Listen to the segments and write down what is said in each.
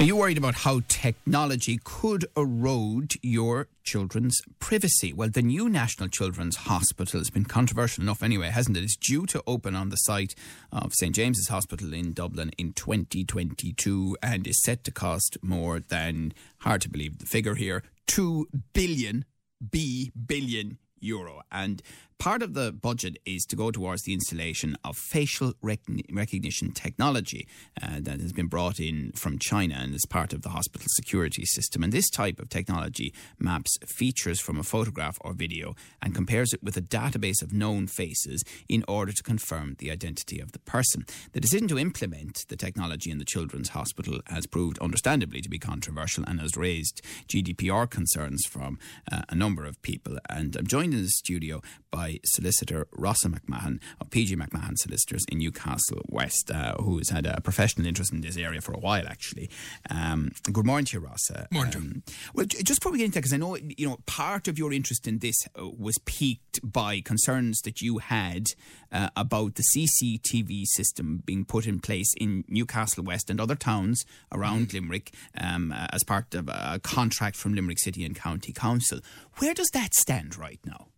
Are you worried about how technology could erode your children's privacy? Well, the new National Children's Hospital has been controversial enough anyway, hasn't it? It's due to open on the site of St James's Hospital in Dublin in 2022 and is set to cost more than, hard to believe the figure here, 2 billion, B billion euro. And part of the budget is to go towards the installation of facial recognition technology uh, that has been brought in from China and is part of the hospital security system. And this type of technology maps features from a photograph or video and compares it with a database of known faces in order to confirm the identity of the person. The decision to implement the technology in the Children's Hospital has proved understandably to be controversial and has raised GDPR concerns from uh, a number of people. And I'm joined in the studio by solicitor Rossa McMahon of PG McMahon Solicitors in Newcastle West, uh, who has had a professional interest in this area for a while, actually. Um, good morning to you, Rossa. Morning. Um, well, just before we get into that, because I know you know part of your interest in this uh, was piqued by concerns that you had uh, about the CCTV system being put in place in Newcastle West and other towns around mm-hmm. Limerick um, as part of a contract from Limerick City and County Council. Where does that stand right now?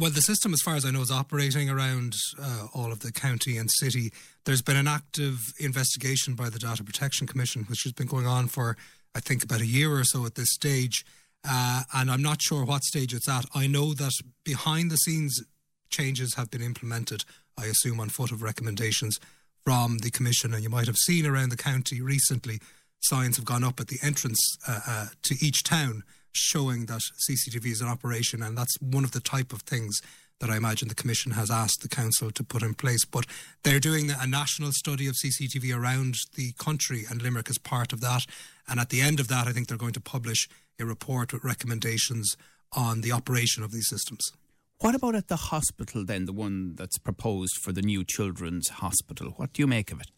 Well, the system, as far as I know, is operating around uh, all of the county and city. There's been an active investigation by the Data Protection Commission, which has been going on for, I think, about a year or so at this stage. Uh, and I'm not sure what stage it's at. I know that behind the scenes changes have been implemented, I assume, on foot of recommendations from the Commission. And you might have seen around the county recently signs have gone up at the entrance uh, uh to each town showing that CCTV is in operation, and that's one of the type of things that I imagine the Commission has asked the Council to put in place. But they're doing a national study of CCTV around the country, and Limerick is part of that. And at the end of that, I think they're going to publish a report with recommendations on the operation of these systems. What about at the hospital then, the one that's proposed for the new children's hospital? What do you make of it?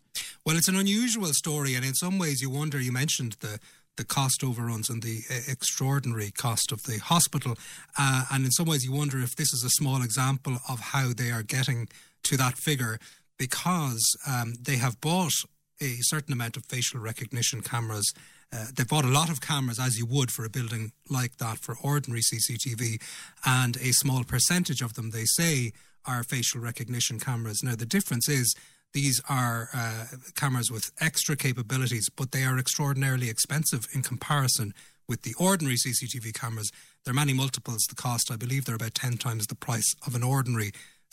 Well, it's an unusual story, and in some ways, you wonder. You mentioned the the cost overruns and the uh, extraordinary cost of the hospital. Uh, and in some ways, you wonder if this is a small example of how they are getting to that figure because um, they have bought a certain amount of facial recognition cameras. Uh, they bought a lot of cameras, as you would for a building like that, for ordinary CCTV, and a small percentage of them, they say, are facial recognition cameras. Now, the difference is these are uh, cameras with extra capabilities, but they are extraordinarily expensive in comparison with the ordinary CCTV cameras. They're many multiples the cost. I believe they're about 10 times the price of an ordinary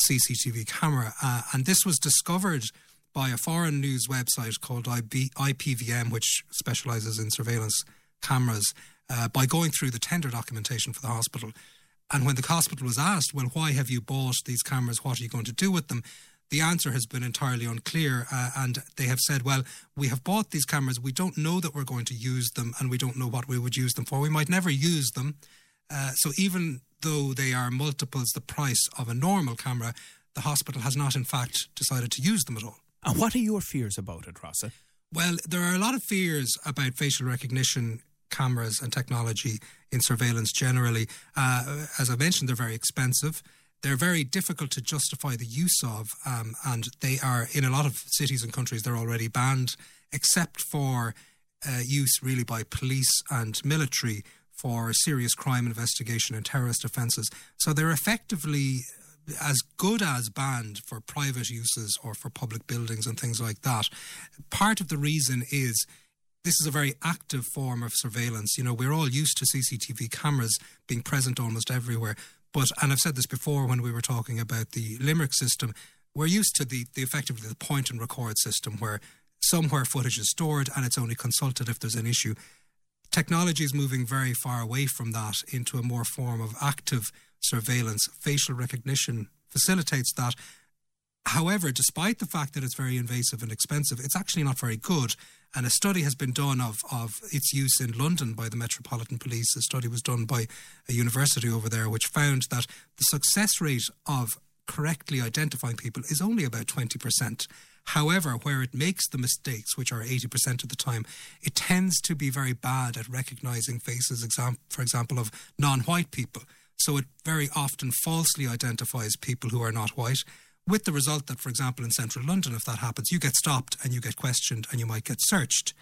CCTV camera. Uh, and this was discovered by a foreign news website called IB, IPVM, which specializes in surveillance cameras, uh, by going through the tender documentation for the hospital. And when the hospital was asked, well, why have you bought these cameras? What are you going to do with them? The answer has been entirely unclear. Uh, and they have said, well, we have bought these cameras. We don't know that we're going to use them and we don't know what we would use them for. We might never use them. Uh, so even though they are multiples the price of a normal camera, the hospital has not, in fact, decided to use them at all. And what are your fears about it, Rossa? Well, there are a lot of fears about facial recognition cameras and technology in surveillance generally. Uh, as I mentioned, they're very expensive they're very difficult to justify the use of, um, and they are in a lot of cities and countries they're already banned, except for uh, use really by police and military for serious crime investigation and terrorist offences. So they're effectively as good as banned for private uses or for public buildings and things like that. Part of the reason is this is a very active form of surveillance. You know, we're all used to CCTV cameras being present almost everywhere. But and I've said this before when we were talking about the Limerick system, we're used to the, the effectively the point and record system where somewhere footage is stored and it's only consulted if there's an issue. Technology is moving very far away from that into a more form of active surveillance. Facial recognition facilitates that. However, despite the fact that it's very invasive and expensive, it's actually not very good. And a study has been done of, of its use in London by the Metropolitan Police. A study was done by a university over there, which found that the success rate of correctly identifying people is only about 20%. However, where it makes the mistakes, which are 80% of the time, it tends to be very bad at recognizing faces, for example, of non white people. So it very often falsely identifies people who are not white, with the result that, for example, in central London, if that happens, you get stopped and you get questioned and you might get searched.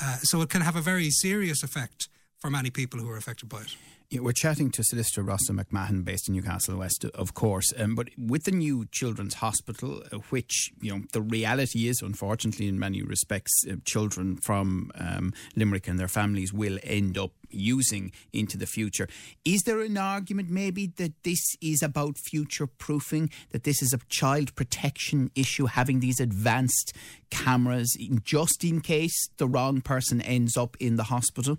Uh, so it can have a very serious effect for many people who are affected by it. Yeah, we're chatting to solicitor Rossa McMahon, based in Newcastle West, of course. Um, but with the new Children's Hospital, uh, which you know the reality is, unfortunately, in many respects, uh, children from um, Limerick and their families will end up using into the future. Is there an argument maybe that this is about future proofing, that this is a child protection issue, having these advanced cameras just in case the wrong person ends up in the hospital?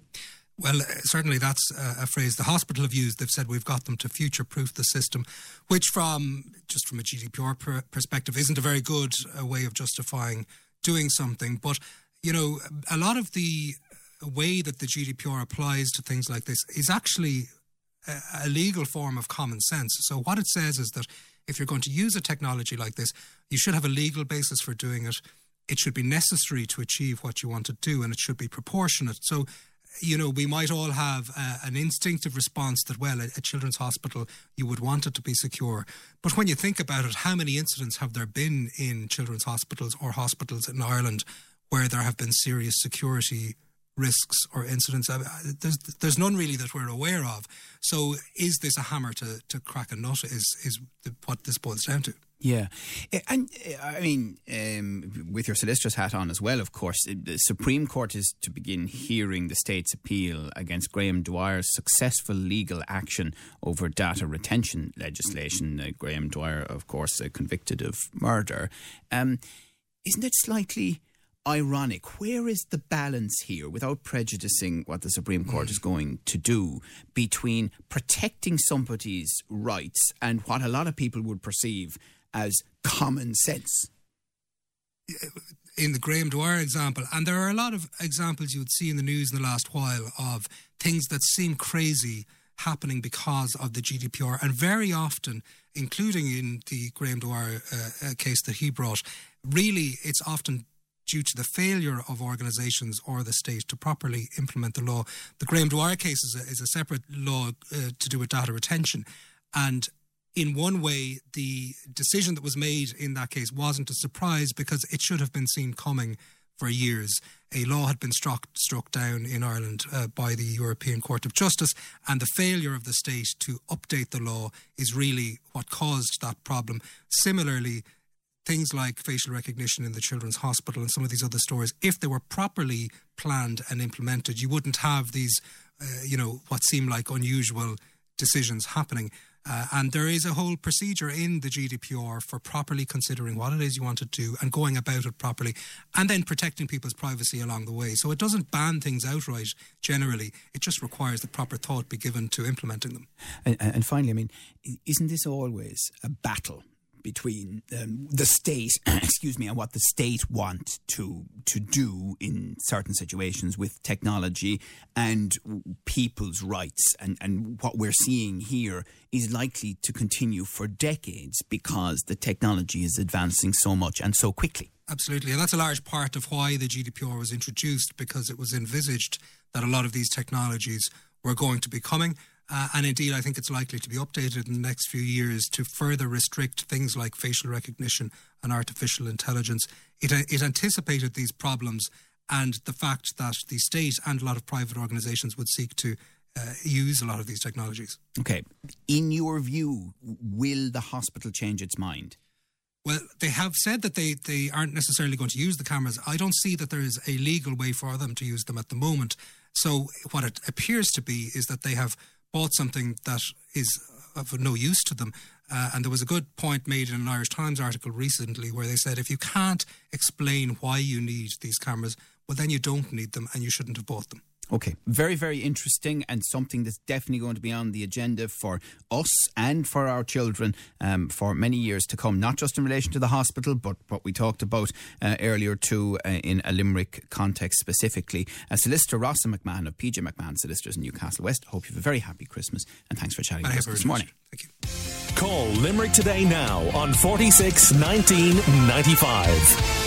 Well, certainly that's a phrase the hospital have used. They've said we've got them to future proof the system, which, from just from a GDPR per- perspective, isn't a very good uh, way of justifying doing something. But, you know, a lot of the way that the GDPR applies to things like this is actually a legal form of common sense. So, what it says is that if you're going to use a technology like this, you should have a legal basis for doing it. It should be necessary to achieve what you want to do, and it should be proportionate. So, you know, we might all have uh, an instinctive response that, well, a, a, children's hospital, you would want it to be secure. But when you think about it, how many incidents have there been in children's hospitals or hospitals in Ireland where there have been serious security risks or incidents? there's, there's none really that we're aware of. So, is this a hammer to, to crack a nut? Is is the, what this boils down to? Yeah, eh, and eh, I mean, um, with your solicitor's hat on as well, of course, eh, the Supreme Court is to begin hearing the state's appeal against Graham Dwyer's successful legal action over data retention legislation. Uh, Graham Dwyer, of course, uh, convicted of murder. Um, isn't it slightly ironic. Where is the balance here, without prejudicing what the Supreme Court is going to do, between protecting somebody's rights and what a lot of people would perceive as common sense. In the Graham Dwyer example, and there are a lot of examples you would see in the news in the last while of things that seem crazy happening because of the GDPR, and very often, including in the Graham Dwyer uh, uh, case that he brought, really it's often due to the failure of organisations or the state to properly implement the law. The Graham Dwyer case is a, is a separate law uh, to do with data retention, and in one way, the decision that was made in that case wasn't a surprise because it should have been seen coming for years. A law had been struck struck down in Ireland uh, by the European Court of Justice, and the failure of the state to update the law is really what caused that problem. Similarly, things like facial recognition in the Children's Hospital and some of these other stories, if they were properly planned and implemented, you wouldn't have these, uh, you know, what seem like unusual decisions happening. Uh, and there is a whole procedure in the GDPR for properly considering what it is you want to do and going about it properly, and then protecting people's privacy along the way. So it doesn't ban things outright generally, it just requires that proper thought be given to implementing them. And, and finally, I mean, isn't this always a battle between um, the state, excuse me, and what the state want to to do in certain situations with technology and people's rights. And, and what we're seeing here is likely to continue for decades because the technology is advancing so much and so quickly. Absolutely. And that's a large part of why the GDPR was introduced because it was envisaged that a lot of these technologies were going to be coming uh, and indeed, I think it's likely to be updated in the next few years to further restrict things like facial recognition and artificial intelligence. It, uh, it anticipated these problems and the fact that the state and a lot of private organisations would seek to uh, use a lot of these technologies. Okay. In your view, will the hospital change its mind? Well, they have said that they, they aren't necessarily going to use the cameras. I don't see that there is a legal way for them to use them at the moment. So, what it appears to be is that they have bought something that is of no use to them. Uh, and there was a good point made in an Irish Times article recently where they said if you can't explain why you need these cameras, well, then you don't need them and you shouldn't have bought them. Okay, very, very interesting and something that's definitely going to be on the agenda for us and for our children um, for many years to come, not just in relation to the hospital, but what we talked about uh, earlier too uh, in a Limerick context specifically. Uh, Solicitor Rossa McMahon of PJ McMahon Solicitors in Newcastle West, hope you have a very happy Christmas and thanks for chatting with us this morning. Thank you. Call Limerick today now on 46 19 95.